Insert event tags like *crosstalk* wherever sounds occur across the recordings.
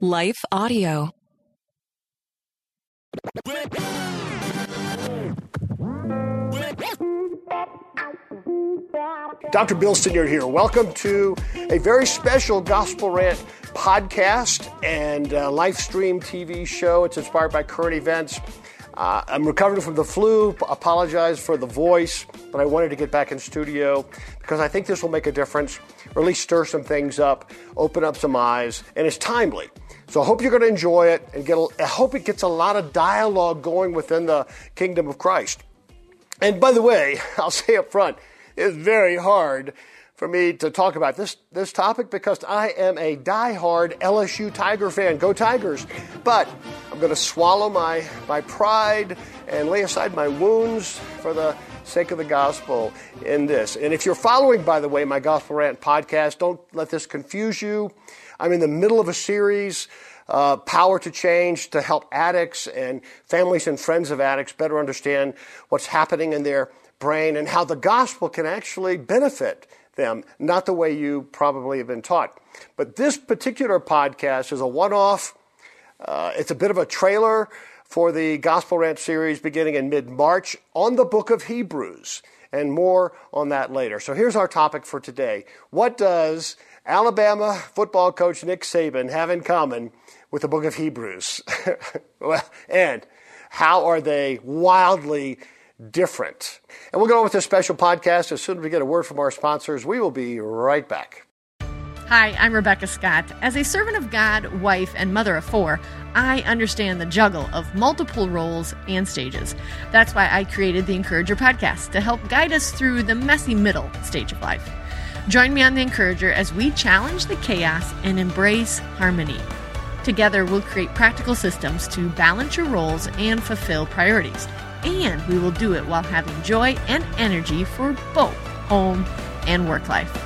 Life Audio. Dr. Bill Senyard here. Welcome to a very special Gospel Rant podcast and uh, live stream TV show. It's inspired by current events. Uh, I'm recovering from the flu. Apologize for the voice, but I wanted to get back in studio because I think this will make a difference, or at least stir some things up, open up some eyes, and it's timely. So I hope you're going to enjoy it and get. A, I hope it gets a lot of dialogue going within the kingdom of Christ. And by the way, *laughs* I'll say up front, it's very hard for me to talk about this, this topic because I am a die-hard LSU Tiger fan. Go Tigers! But I'm going to swallow my, my pride and lay aside my wounds for the sake of the gospel in this. And if you're following, by the way, my Gospel Rant podcast, don't let this confuse you. I'm in the middle of a series. Uh, power to change to help addicts and families and friends of addicts better understand what's happening in their brain and how the gospel can actually benefit them, not the way you probably have been taught. But this particular podcast is a one off, uh, it's a bit of a trailer for the Gospel Rant series beginning in mid March on the book of Hebrews, and more on that later. So here's our topic for today What does Alabama football coach Nick Saban have in common with the book of Hebrews? *laughs* well, and how are they wildly different. And we'll go on with this special podcast as soon as we get a word from our sponsors. We will be right back. Hi, I'm Rebecca Scott. As a servant of God, wife, and mother of four, I understand the juggle of multiple roles and stages. That's why I created the Encourager podcast to help guide us through the messy middle stage of life. Join me on the Encourager as we challenge the chaos and embrace harmony. Together, we'll create practical systems to balance your roles and fulfill priorities and we will do it while having joy and energy for both home and work life.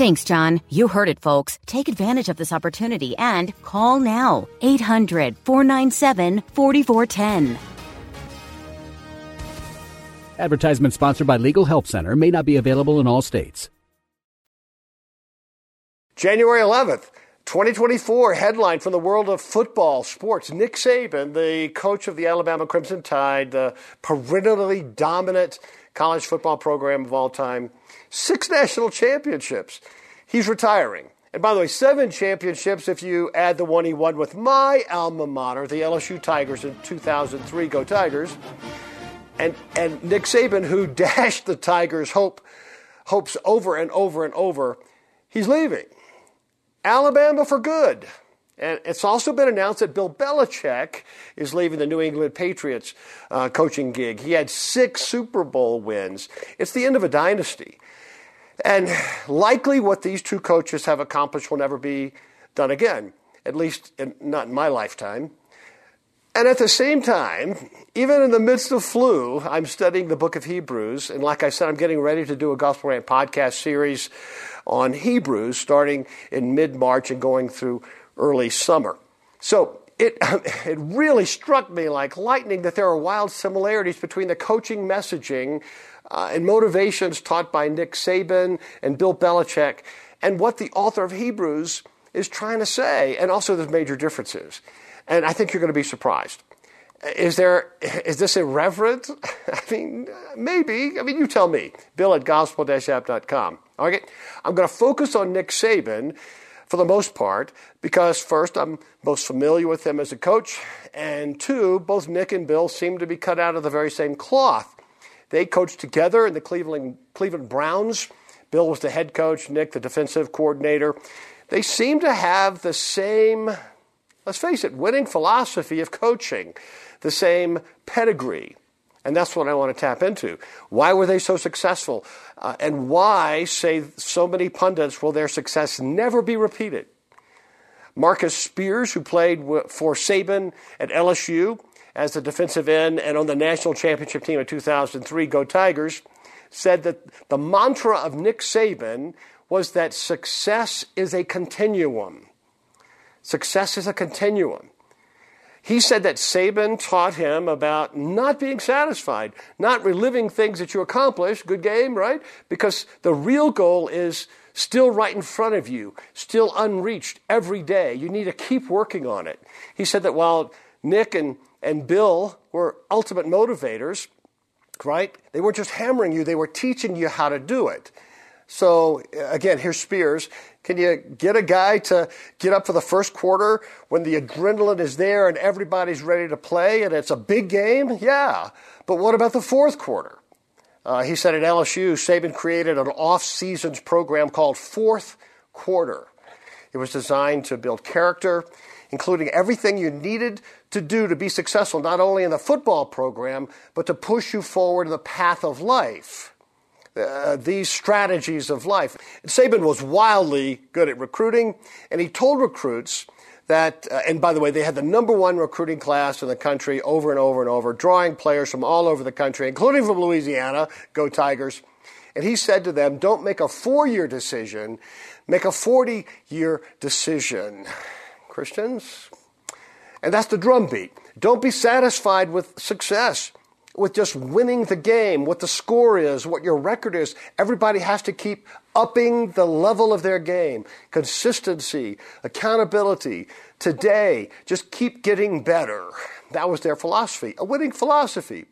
Thanks, John. You heard it, folks. Take advantage of this opportunity and call now. 800 497 4410. Advertisement sponsored by Legal Help Center may not be available in all states. January 11th. 2024 headline from the world of football, sports. Nick Saban, the coach of the Alabama Crimson Tide, the perennially dominant college football program of all time, six national championships. He's retiring. And by the way, seven championships if you add the one he won with my alma mater, the LSU Tigers in 2003. Go Tigers. And, and Nick Saban, who *laughs* dashed the Tigers' hope, hopes over and over and over, he's leaving. Alabama for good. And it's also been announced that Bill Belichick is leaving the New England Patriots uh, coaching gig. He had six Super Bowl wins. It's the end of a dynasty. And likely what these two coaches have accomplished will never be done again, at least in, not in my lifetime. And at the same time, even in the midst of flu, I'm studying the book of Hebrews. And like I said, I'm getting ready to do a Gospel Rant podcast series on Hebrews starting in mid March and going through early summer. So it, *laughs* it really struck me like lightning that there are wild similarities between the coaching messaging uh, and motivations taught by Nick Saban and Bill Belichick and what the author of Hebrews is trying to say. And also, there's major differences. And I think you're going to be surprised. Is there is this irreverent? *laughs* I mean, maybe. I mean, you tell me. Bill at gospelrant.com. Okay, I'm going to focus on Nick Saban for the most part, because first, I'm most familiar with him as a coach, and two, both Nick and Bill seem to be cut out of the very same cloth. They coached together in the Cleveland, Cleveland Browns. Bill was the head coach, Nick the defensive coordinator. They seem to have the same, let's face it, winning philosophy of coaching, the same pedigree. And that's what I want to tap into. Why were they so successful? Uh, and why, say so many pundits, will their success never be repeated? Marcus Spears, who played for Saban at LSU as the defensive end and on the national championship team in 2003, Go Tigers, said that the mantra of Nick Saban was that success is a continuum. Success is a continuum. He said that Saban taught him about not being satisfied, not reliving things that you accomplished. Good game, right? Because the real goal is still right in front of you, still unreached every day. You need to keep working on it. He said that while Nick and, and Bill were ultimate motivators, right? They weren't just hammering you, they were teaching you how to do it. So, again, here's Spears. Can you get a guy to get up for the first quarter when the adrenaline is there and everybody's ready to play and it's a big game? Yeah. But what about the fourth quarter? Uh, he said at LSU, Saban created an off seasons program called Fourth Quarter. It was designed to build character, including everything you needed to do to be successful, not only in the football program, but to push you forward in the path of life uh, these strategies of life. Saban was wildly good at recruiting, and he told recruits that, uh, and by the way, they had the number one recruiting class in the country over and over and over, drawing players from all over the country, including from Louisiana, go Tigers. And he said to them, don't make a four year decision, make a 40 year decision. Christians? And that's the drumbeat. Don't be satisfied with success with just winning the game, what the score is, what your record is. Everybody has to keep upping the level of their game. Consistency, accountability. Today, just keep getting better. That was their philosophy, a winning philosophy.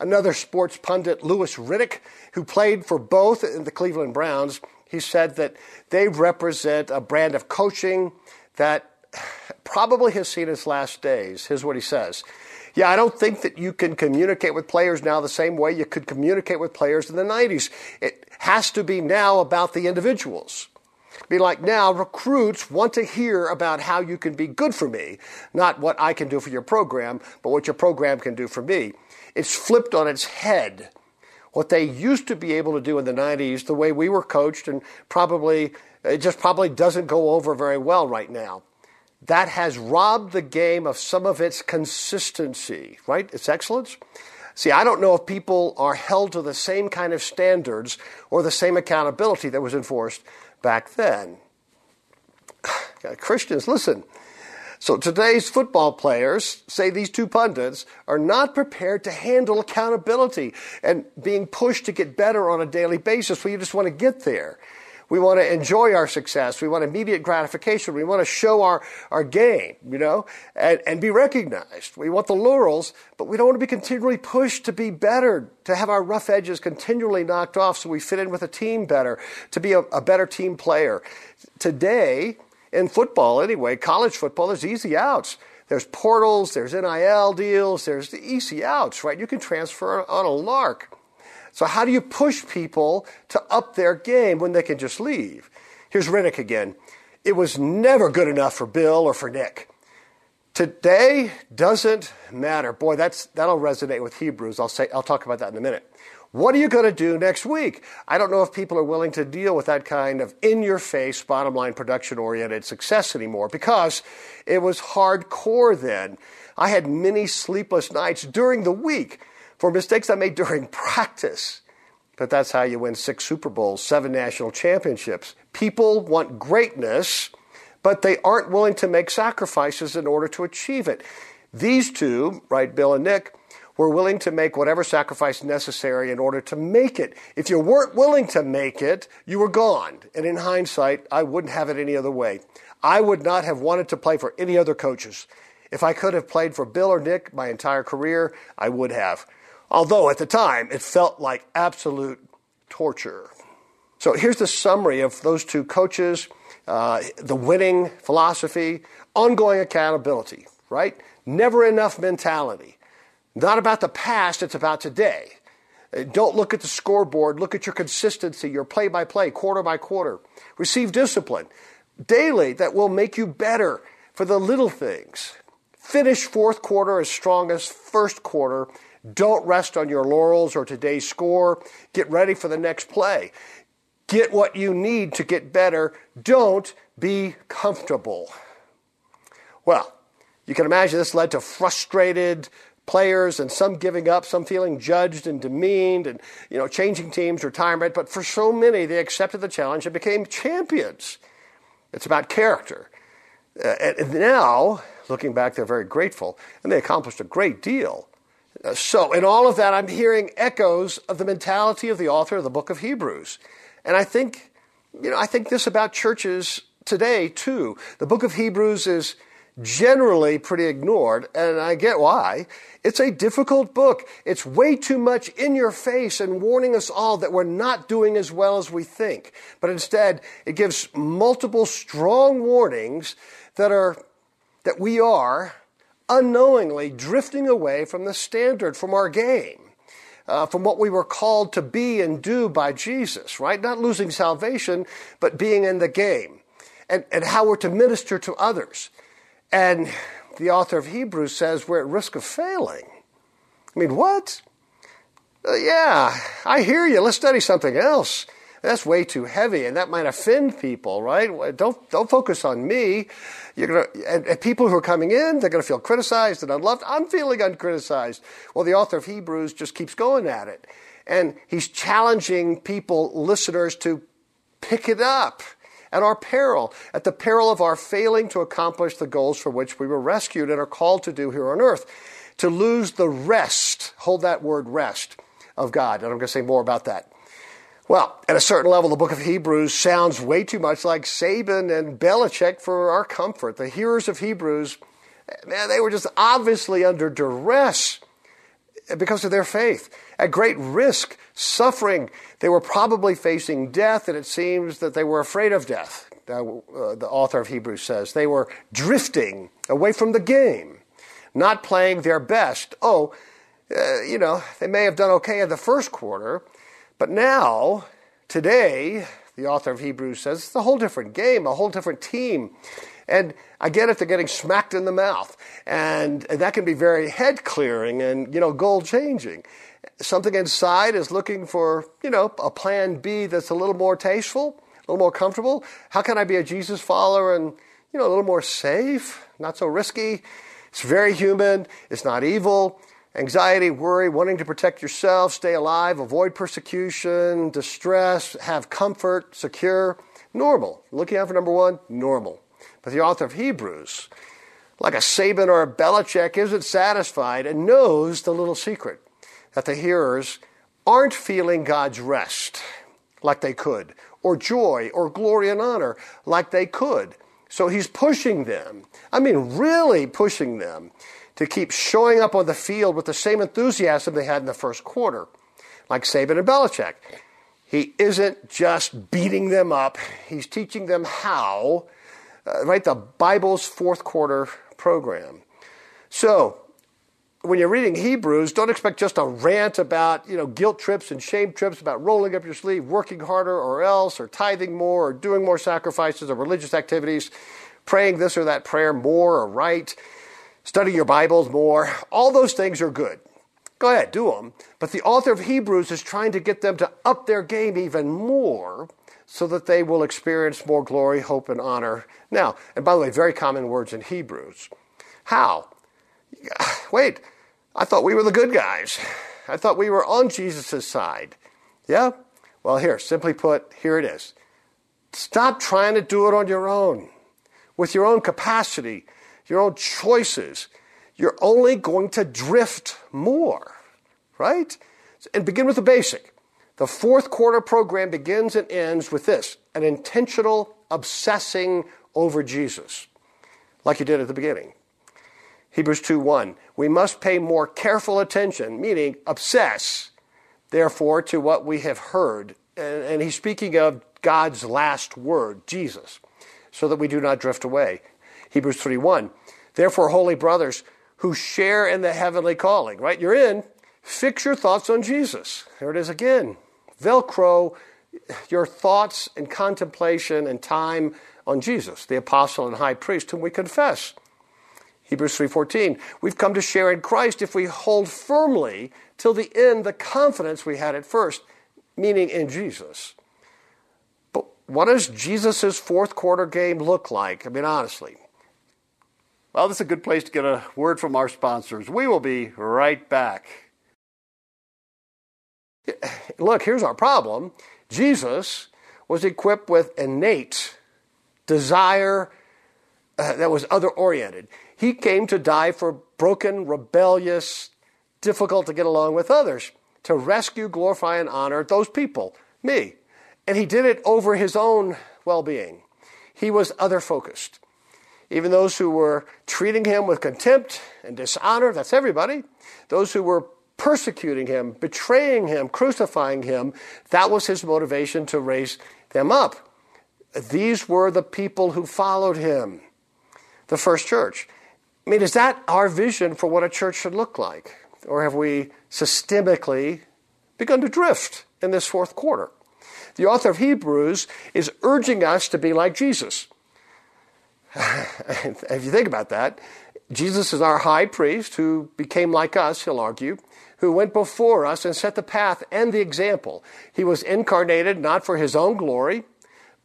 Another sports pundit, Louis Riddick, who played for both the Cleveland Browns, he said that they represent a brand of coaching that probably has seen his last days. Here's what he says. Yeah, I don't think that you can communicate with players now the same way you could communicate with players in the 90s. It has to be now about the individuals. Be like now, recruits want to hear about how you can be good for me, not what I can do for your program, but what your program can do for me. It's flipped on its head. What they used to be able to do in the 90s, the way we were coached, and probably, it just probably doesn't go over very well right now that has robbed the game of some of its consistency, right? Its excellence. See, I don't know if people are held to the same kind of standards or the same accountability that was enforced back then. *sighs* Christians, listen. So today's football players, say these two pundits, are not prepared to handle accountability and being pushed to get better on a daily basis. Well, you just want to get there. We want to enjoy our success. We want immediate gratification. We want to show our, our game, you know, and, and be recognized. We want the laurels, but we don't want to be continually pushed to be better, to have our rough edges continually knocked off so we fit in with a team better, to be a, a better team player. Today, in football anyway, college football, there's easy outs. There's portals, there's NIL deals, there's the easy outs, right? You can transfer on a lark. So, how do you push people to up their game when they can just leave? Here's Riddick again. It was never good enough for Bill or for Nick. Today doesn't matter. Boy, that's, that'll resonate with Hebrews. I'll, say, I'll talk about that in a minute. What are you going to do next week? I don't know if people are willing to deal with that kind of in your face, bottom line, production oriented success anymore because it was hardcore then. I had many sleepless nights during the week for mistakes I made during *laughs* practice. But that's how you win six Super Bowls, seven national championships. People want greatness, but they aren't willing to make sacrifices in order to achieve it. These two, right, Bill and Nick, were willing to make whatever sacrifice necessary in order to make it. If you weren't willing to make it, you were gone. And in hindsight, I wouldn't have it any other way. I would not have wanted to play for any other coaches. If I could have played for Bill or Nick my entire career, I would have although at the time it felt like absolute torture. So here's the summary of those two coaches uh, the winning philosophy, ongoing accountability, right? Never enough mentality. Not about the past, it's about today. Uh, don't look at the scoreboard, look at your consistency, your play by play, quarter by quarter. Receive discipline daily that will make you better for the little things. Finish fourth quarter as strong as first quarter. Don't rest on your laurels or today's score. Get ready for the next play. Get what you need to get better. Don't be comfortable. Well, you can imagine this led to frustrated players and some giving up, some feeling judged and demeaned and you know changing teams, retirement, but for so many they accepted the challenge and became champions. It's about character. Uh, and now, looking back, they're very grateful and they accomplished a great deal. So, in all of that, I'm hearing echoes of the mentality of the author of the book of Hebrews. And I think, you know, I think this about churches today too. The book of Hebrews is generally pretty ignored, and I get why. It's a difficult book. It's way too much in your face and warning us all that we're not doing as well as we think. But instead, it gives multiple strong warnings that are that we are unknowingly drifting away from the standard, from our game uh, from what we were called to be and do by Jesus, right? Not losing salvation, but being in the game and, and how we're to minister to others. And the author of Hebrews says we're at risk of failing. I mean, what? Uh, yeah, I hear you. Let's study something else. That's way too heavy, and that might offend people, right? Don't don't focus on me. You're gonna and, and people who are coming in, they're gonna feel criticized and unloved. I'm feeling uncriticized. Well, the author of Hebrews just keeps going at it, and he's challenging people, listeners, to pick it up at our peril, at the peril of our failing to accomplish the goals for which we were rescued and are called to do here on earth. To lose the rest, hold that word rest, of God. And I'm going to say more about that. Well, at a certain level, the book of Hebrews sounds way too much like Saban and Belichick for our comfort. The hearers of Hebrews, man, they were just obviously under duress because of their faith. At great risk, suffering, they were probably facing death, and it seems that they were afraid of death. Uh, the author of Hebrews says they were drifting away from the game, not playing their best. Oh, uh, you know, they may have done okay in the first quarter, but now, today, the author of Hebrews says it's a whole different game, a whole different team. And I get it, they're getting smacked in the mouth. And, and that can be very head clearing and, you know, goal changing. Something inside is looking for, you know, a plan B that's a little more tasteful, a little more comfortable. How can I be a Jesus follower and, you know, a little more safe, not so risky? It's very human. It's not evil anxiety, worry, wanting to protect yourself, stay alive, avoid persecution, distress, have comfort, secure. Normal. Looking out for number one, normal. But the author of Hebrews, like a Saban or a Belichick, isn't satisfied and knows the little secret that the hearers aren't feeling God's rest like they could, or joy, or glory and honor like they could. So he's pushing them. I mean, really pushing them to keep showing up on the field with the same enthusiasm they had in the first quarter, like Saban and Belichick. He isn't just beating them up, he's teaching them how, uh, right? The Bible's fourth quarter program. So, when you're reading Hebrews, don't expect just a rant about, you know, guilt trips and shame trips about rolling up your sleeve, working harder or else, or tithing more, or doing more sacrifices or religious activities, praying this or that prayer more or right study your Bibles more. All those things are good. Go ahead, do them. But the author of Hebrews is trying to get them to up their game even more so that they will experience more glory, hope, and honor. Now, and by the way, very common words in Hebrews. How? *sighs* Wait, I thought we were the good guys. I thought we were on Jesus' side. Yeah? Well, here, simply put, here it is. Stop trying to do it on your own, with your own capacity your own choices, you're only going to drift more, right? And begin with the basic. The fourth quarter program begins and ends with this an intentional obsessing over Jesus, like you did at the beginning. Hebrews 2 1. We must pay more careful attention, meaning obsess, therefore, to what we have heard and, and he's speaking of God's last word, Jesus, so that we do not drift away. Hebrews 3:1. Therefore, holy brothers who share in the heavenly calling, right? You're in, fix your thoughts on Jesus. There it is again. Velcro your thoughts and contemplation and time on Jesus, the apostle and high priest whom we confess. Hebrews 3:14. We've come to share in Christ if we hold firmly till the end the confidence we had at first, meaning in Jesus. But what does Jesus' fourth quarter game look like? I mean, honestly. Well, this is a good place to get a word from our sponsors. We will be right back. Look, here's our problem. Jesus was equipped with innate desire uh, that was other oriented. He came to die for broken, rebellious, difficult to get along with others, to rescue, glorify, and honor those people, me. And he did it over his own well being. He was other focused. Even those who were treating him with contempt and dishonor, that's everybody, those who were persecuting him, betraying him, crucifying him, that was his motivation to raise them up. These were the people who followed him, the first church. I mean, is that our vision for what a church should look like? Or have we systemically begun to drift in this fourth quarter? The author of Hebrews is urging us to be like Jesus. *laughs* if you think about that, Jesus is our high priest who became like us, he'll argue, who went before us and set the path and the example. He was incarnated not for his own glory,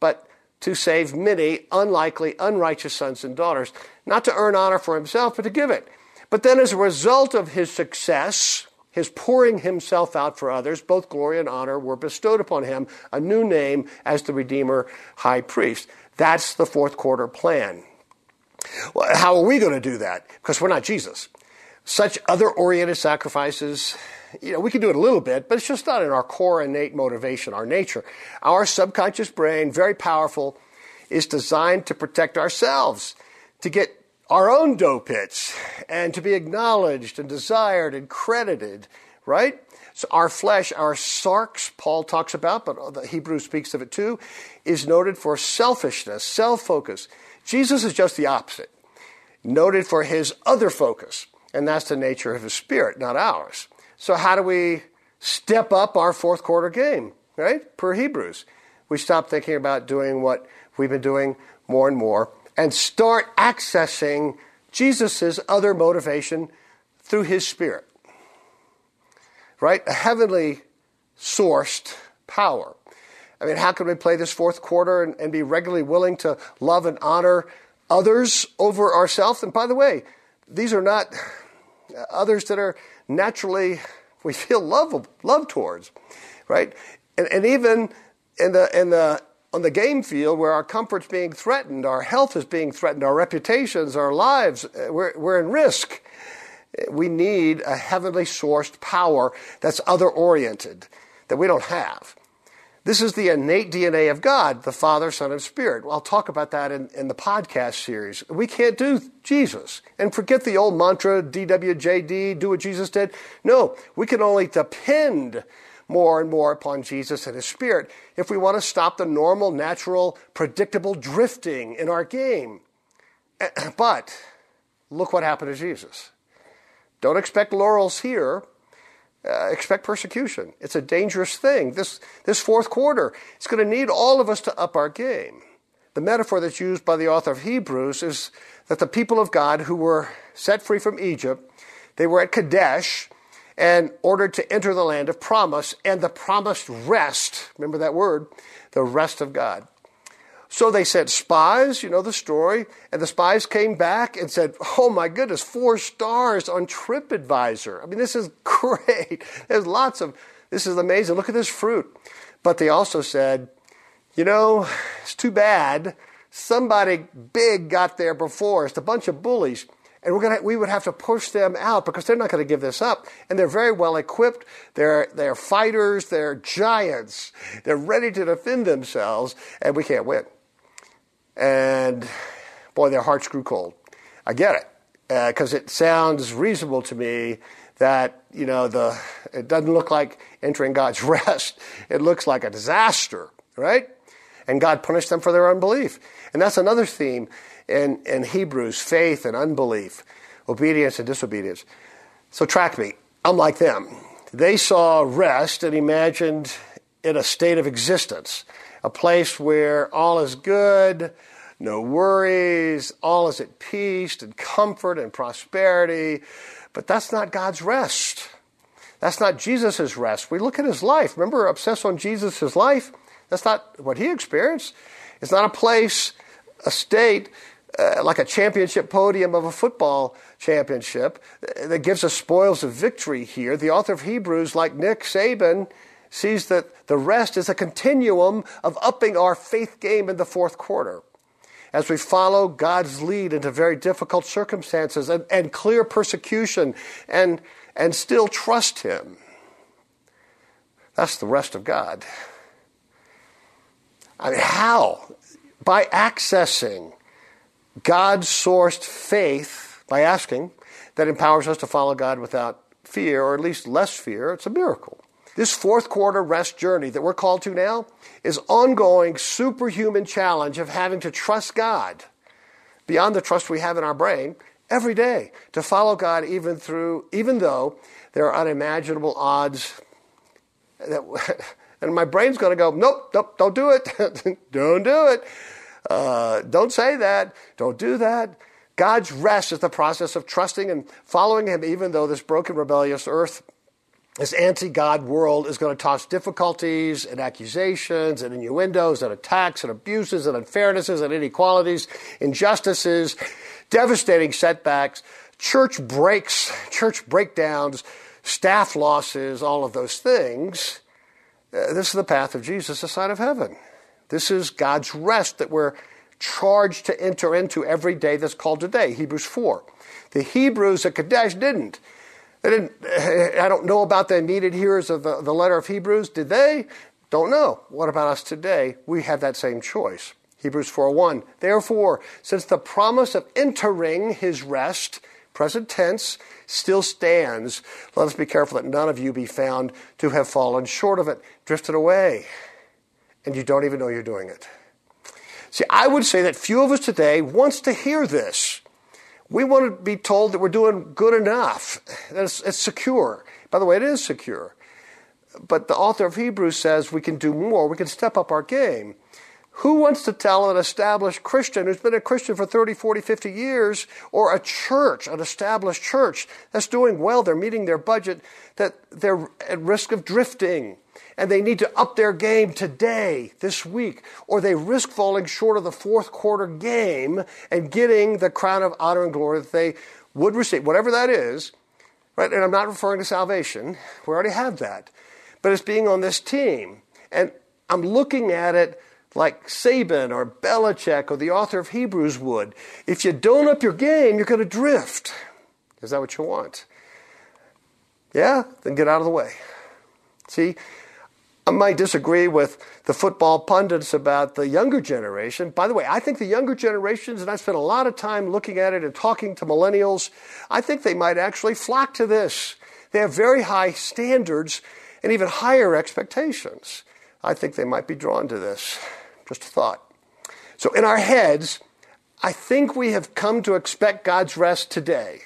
but to save many unlikely, unrighteous sons and daughters, not to earn honor for himself, but to give it. But then, as a result of his success, his pouring himself out for others, both glory and honor were bestowed upon him, a new name as the Redeemer High Priest. That's the fourth quarter plan. Well, how are we going to do that? Because we're not Jesus. Such other oriented sacrifices, you know, we can do it a little bit, but it's just not in our core innate motivation, our nature. Our subconscious brain, very powerful, is designed to protect ourselves, to get our own dough pits, and to be acknowledged and desired and credited, right? So our flesh, our sarx, Paul talks about, but the Hebrew speaks of it too, is noted for selfishness, self focus. Jesus is just the opposite, noted for his other focus, and that's the nature of his spirit, not ours. So, how do we step up our fourth quarter game, right? Per Hebrews. We stop thinking about doing what we've been doing more and more and start accessing Jesus' other motivation through his spirit, right? A heavenly sourced power. I mean, how can we play this fourth quarter and, and be regularly willing to love and honor others over ourselves? And by the way, these are not others that are naturally we feel love love towards, right? And, and even in the in the on the game field where our comfort's being threatened, our health is being threatened, our reputations, our lives, uh, we're, we're in risk. We need a heavenly sourced power that's other oriented that we don't have. This is the innate DNA of God, the Father, Son, and Spirit. I'll talk about that in, in the podcast series. We can't do Jesus. And forget the old mantra, DWJD, do what Jesus did. No, we can only depend more and more upon Jesus and His Spirit if we want to stop the normal, natural, predictable drifting in our game. *clears throat* But look what happened to Jesus. Don't expect laurels here uh, expect persecution. It's a dangerous thing. This, this fourth quarter, it's going to need all of us to up our game. The metaphor that's used by the author of Hebrews is that the people of God who were set free from Egypt, they were at Kadesh and ordered to enter the land of promise and the promised rest. Remember that word? The rest of God. So they sent spies, you know the story, and the spies came back and said, Oh my goodness, four stars on TripAdvisor. I mean, this is *laughs* great. There's lots of, this is amazing. Look at this fruit. But they also said, You know, it's too bad. Somebody big got there before us, a bunch of bullies. And we're gonna, we would have to push them out because they're not going to give this up. And they're very well equipped. They're, they're fighters. They're giants. They're ready to defend themselves, and we can't win. And boy, their hearts grew cold. I get it, because uh, it sounds reasonable to me that you know the it doesn't look like entering God's *laughs* rest. It looks like a disaster, right? And God punished them for their unbelief. And that's another theme in, in Hebrews faith and unbelief, obedience and disobedience. So track me. I'm like them. They saw rest and imagined it a state of existence, a place where all is good, no worries, all is at peace and comfort and prosperity. But that's not God's rest. That's not Jesus' rest. We look at his life. Remember, obsess on Jesus' life? That's not what he experienced. It's not a place, a state, uh, like a championship podium of a football championship uh, that gives us spoils of victory here. The author of Hebrews, like Nick Saban, sees that the rest is a continuum of upping our faith game in the fourth quarter. As we follow God's lead into very difficult circumstances and, and clear persecution and, and still trust Him. That's the rest of God. I mean, how? By accessing God sourced faith, by asking, that empowers us to follow God without fear, or at least less fear. It's a miracle. This fourth quarter rest journey that we're called to now is ongoing superhuman challenge of having to trust God beyond the trust we have in our brain every day to follow God even through even though there are unimaginable odds that *laughs* And my brain's going to go, nope, nope, don't do it. *laughs* don't do it. Uh, don't say that. Don't do that. God's rest is the process of trusting and following Him, even though this broken, rebellious earth, this anti God world, is going to toss difficulties and accusations and innuendos and attacks and abuses and unfairnesses and inequalities, injustices, devastating setbacks, church breaks, church breakdowns, staff losses, all of those things. Uh, this is the path of Jesus, the side of heaven. This is God's rest that we're charged to enter into every day that's called today, Hebrews 4. The Hebrews at Kadesh didn't. They didn't I don't know about the immediate hearers of the, the letter of Hebrews. Did they? Don't know. What about us today? We have that same choice. Hebrews 4:1. Therefore, since the promise of entering his rest, present tense, still stands, let us be careful that none of you be found to have fallen short of it, drifted away, and you don't even know you're doing it. See, I would say that few of us today wants to hear this. We want to be told that we're doing good enough, that it's, it's secure. By the way, it is secure. But the author of Hebrews says we can do more, we can step up our game. Who wants to tell an established Christian who's been a Christian for 30, 40, 50 years, or a church, an established church that's doing well, they're meeting their budget, that they're at risk of drifting and they need to up their game today, this week, or they risk falling short of the fourth quarter game and getting the crown of honor and glory that they would receive, whatever that is, right? And I'm not referring to salvation, we already have that, but it's being on this team. And I'm looking at it like Saban or Belichick or the author of Hebrews would. If you don't up your game, you're going to drift. Is that what you want? Yeah? Then get out of the way. See, I might disagree with the football pundits about the younger generation. By the way, I think the younger generations, and I spent a lot of time looking at it and talking to millennials, I think they might actually flock to this. They have very high standards and even higher expectations. I think they might be drawn to this. Just a thought. So, in our heads, I think we have come to expect God's rest today.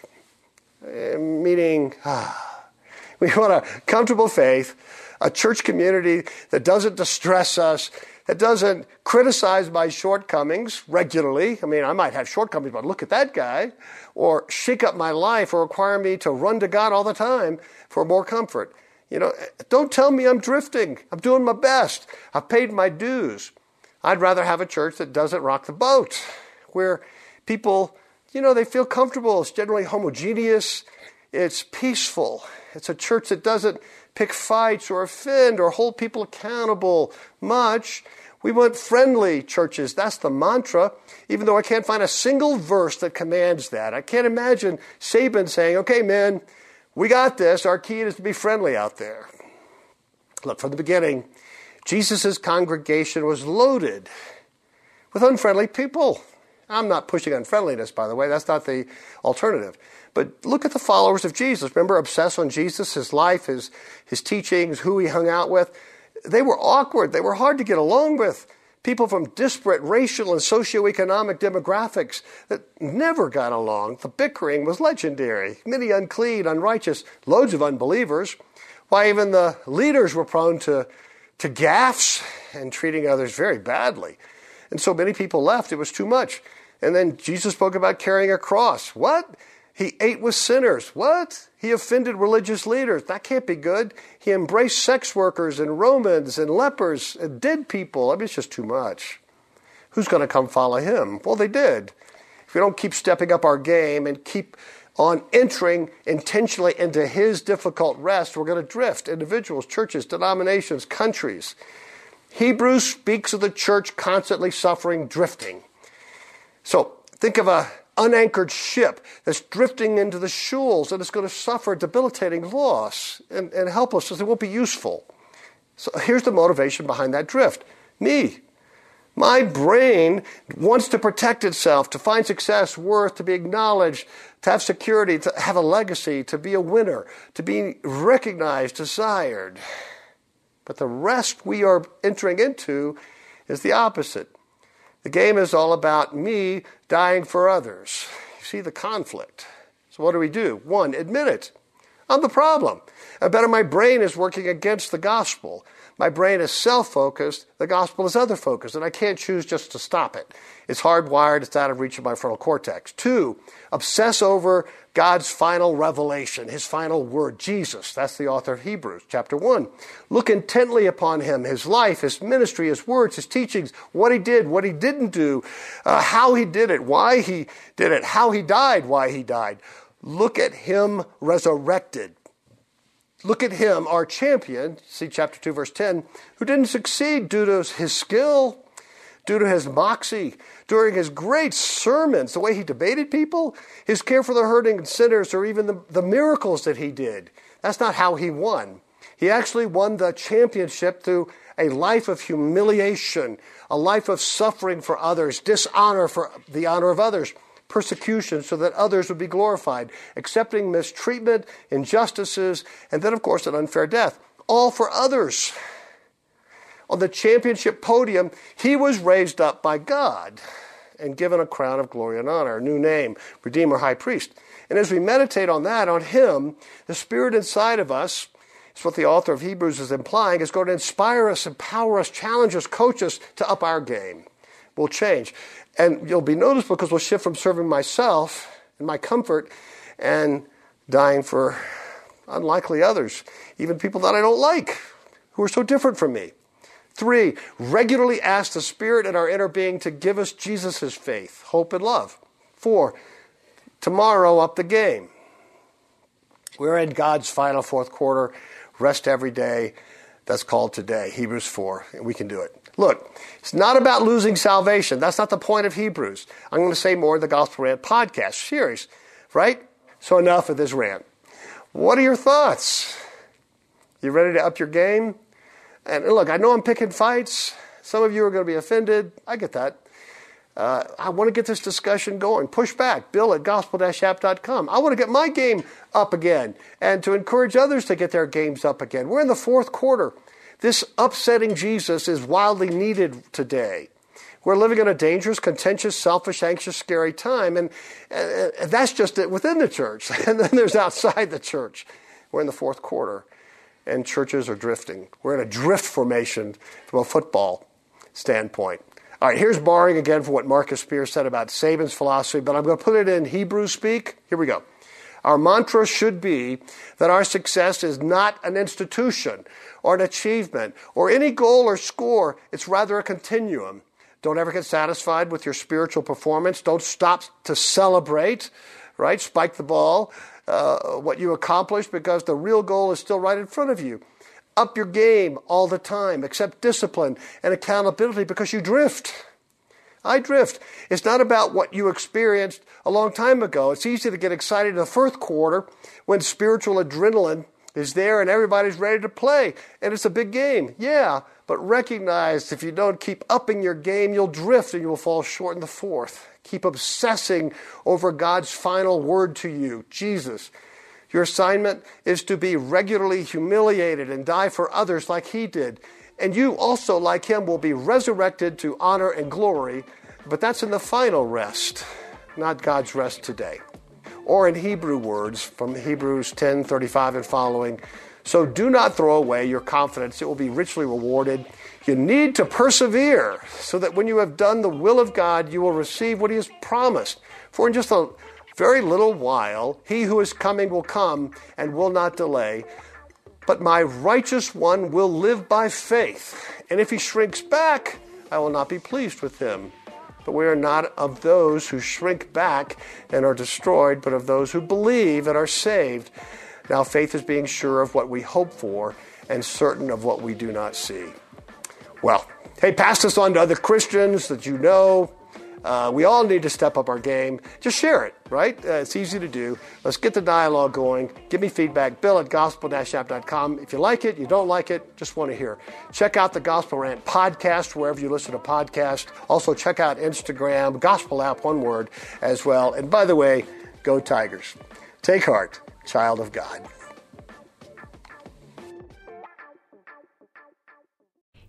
Uh, meaning, ah, *laughs* we want a comfortable faith, a church community that doesn't distress us, that doesn't criticize my shortcomings regularly. I mean, I might have shortcomings, but look at that guy. Or shake up my life or require me to run to God all the time for more comfort. You know, don't tell me I'm drifting. I'm doing my best. I've paid my dues. I'd rather have a church that doesn't rock the boat, where people, you know, they feel comfortable. It's generally homogeneous, it's peaceful. It's a church that doesn't pick fights or offend or hold people accountable much. We want friendly churches. That's the mantra, even though I can't find a single verse that commands that. I can't imagine Saban saying, okay, men, we got this. Our key is to be friendly out there. Look, from the beginning, Jesus' congregation was loaded with unfriendly people. I'm not pushing unfriendliness, by the way. That's not the alternative. But look at the followers of Jesus. Remember, obsess on Jesus, his life, his, his teachings, who he hung out with. They were awkward. They were hard to get along with. People from disparate racial and socioeconomic demographics that never got along. The bickering was legendary. Many unclean, unrighteous, loads of unbelievers. Why, even the leaders were prone to, to gaffes and treating others very badly. And so many people left. It was too much. And then Jesus spoke about carrying a cross. What? He ate with sinners. What? He offended religious leaders. That can't be good. He embraced sex workers and Romans and lepers and dead people. I mean, it's just too much. Who's going to come follow him? Well, they did. If we don't keep stepping up our game and keep on entering intentionally into his difficult rest, we're going to drift. Individuals, churches, denominations, countries. Hebrews speaks of the church constantly suffering drifting. So think of a unanchored ship that's drifting into the shoals and it's going to suffer debilitating loss and, and helplessness. It won't be useful. So here's the motivation behind that drift. Me. My brain wants to protect itself, to find success, worth, to be acknowledged, to have security, to have a legacy, to be a winner, to be recognized, desired. But the rest we are entering into is the opposite. The game is all about me dying for others. You see the conflict. So, what do we do? One, admit it. I'm the problem. I bet my brain is working against the gospel. My brain is self focused, the gospel is other focused, and I can't choose just to stop it. It's hardwired, it's out of reach of my frontal cortex. Two, obsess over God's final revelation, his final word, Jesus. That's the author of Hebrews, chapter 1. Look intently upon him, his life, his ministry, his words, his teachings, what he did, what he didn't do, uh, how he did it, why he did it, how he died, why he died. Look at him resurrected. Look at him, our champion, see chapter 2, verse 10, who didn't succeed due to his skill, due to his moxie, during his great sermons, the way he debated people, his care for the hurting and sinners, or even the, the miracles that he did. That's not how he won. He actually won the championship through a life of humiliation, a life of suffering for others, dishonor for the honor of others persecution so that others would be glorified, accepting mistreatment, injustices, and then, of course, an unfair death. All for others. On the championship podium, he was raised up by God and given a crown of glory and honor, a new name, Redeemer, High Priest. And as we meditate on that, on him, the Spirit inside of us, it's what the author of Hebrews is implying, is going to inspire us, empower us, challenge us, coach us to up our game. We'll change. And you'll be noticed because we'll shift from serving myself and my comfort and dying for unlikely others, even people that I don't like, who are so different from me. Three, regularly ask the Spirit in our inner being to give us Jesus' faith, hope, and love. Four, tomorrow up the game. We're in God's final fourth quarter, rest every day. That's called today, Hebrews 4, and we can do it. Look, it's not about losing salvation. That's not the point of Hebrews. I'm going to say more in the Gospel Rant podcast series, right? So enough of this rant. What are your thoughts? You ready to up your game? And look, I know I'm picking fights. Some of you are going to be offended. I get that. Uh, I want to get this discussion going. Push back. Bill at gospelrant.com. I want to get my game up again and to encourage others to get their games up again. We're in the fourth quarter. This upsetting Jesus is wildly needed today. We're living in a dangerous, contentious, selfish, anxious, scary time, and, and that's just it within the church. *laughs* And then there's outside the church. We're in the fourth quarter, and churches are drifting. We're in a drift formation from a football standpoint. All right, here's borrowing again from what Marcus Spears said about Saban's philosophy, but I'm going to put it in Hebrew speak. Here we go. Our mantra should be that our success is not an institution or an achievement or any goal or score. It's rather a continuum. Don't ever get satisfied with your spiritual performance. Don't stop to celebrate, right? Spike the ball, uh, what you accomplished, because the real goal is still right in front of you. Up your game all the time. Accept discipline and accountability because you drift. I drift. It's not about what you experienced a long time ago. It's easy to get excited in the first quarter when spiritual adrenaline is there and everybody's ready to play and it's a big game. Yeah, but recognize if you don't keep upping your game, you'll drift and you will fall short in the fourth. Keep obsessing over God's final word to you, Jesus. Your assignment is to be regularly humiliated and die for others like he did. And you also, like him, will be resurrected to honor and glory, but that's in the final rest, not God's rest today. Or in Hebrew words from Hebrews 10 35 and following. So do not throw away your confidence, it will be richly rewarded. You need to persevere so that when you have done the will of God, you will receive what He has promised. For in just a very little while, He who is coming will come and will not delay. But my righteous one will live by faith. And if he shrinks back, I will not be pleased with him. But we are not of those who shrink back and are destroyed, but of those who believe and are saved. Now, faith is being sure of what we hope for and certain of what we do not see. Well, hey, pass this on to other Christians that you know. Uh, we all need to step up our game. Just share it, right? Uh, it's easy to do. Let's get the dialogue going. Give me feedback. Bill at gospelrant.com. If you like it, you don't like it, just want to hear. Check out the Gospel Rant podcast wherever you listen to podcasts. Also, check out Instagram, Gospel Rant, one word as well. And by the way, go Tigers. Take heart, child of God.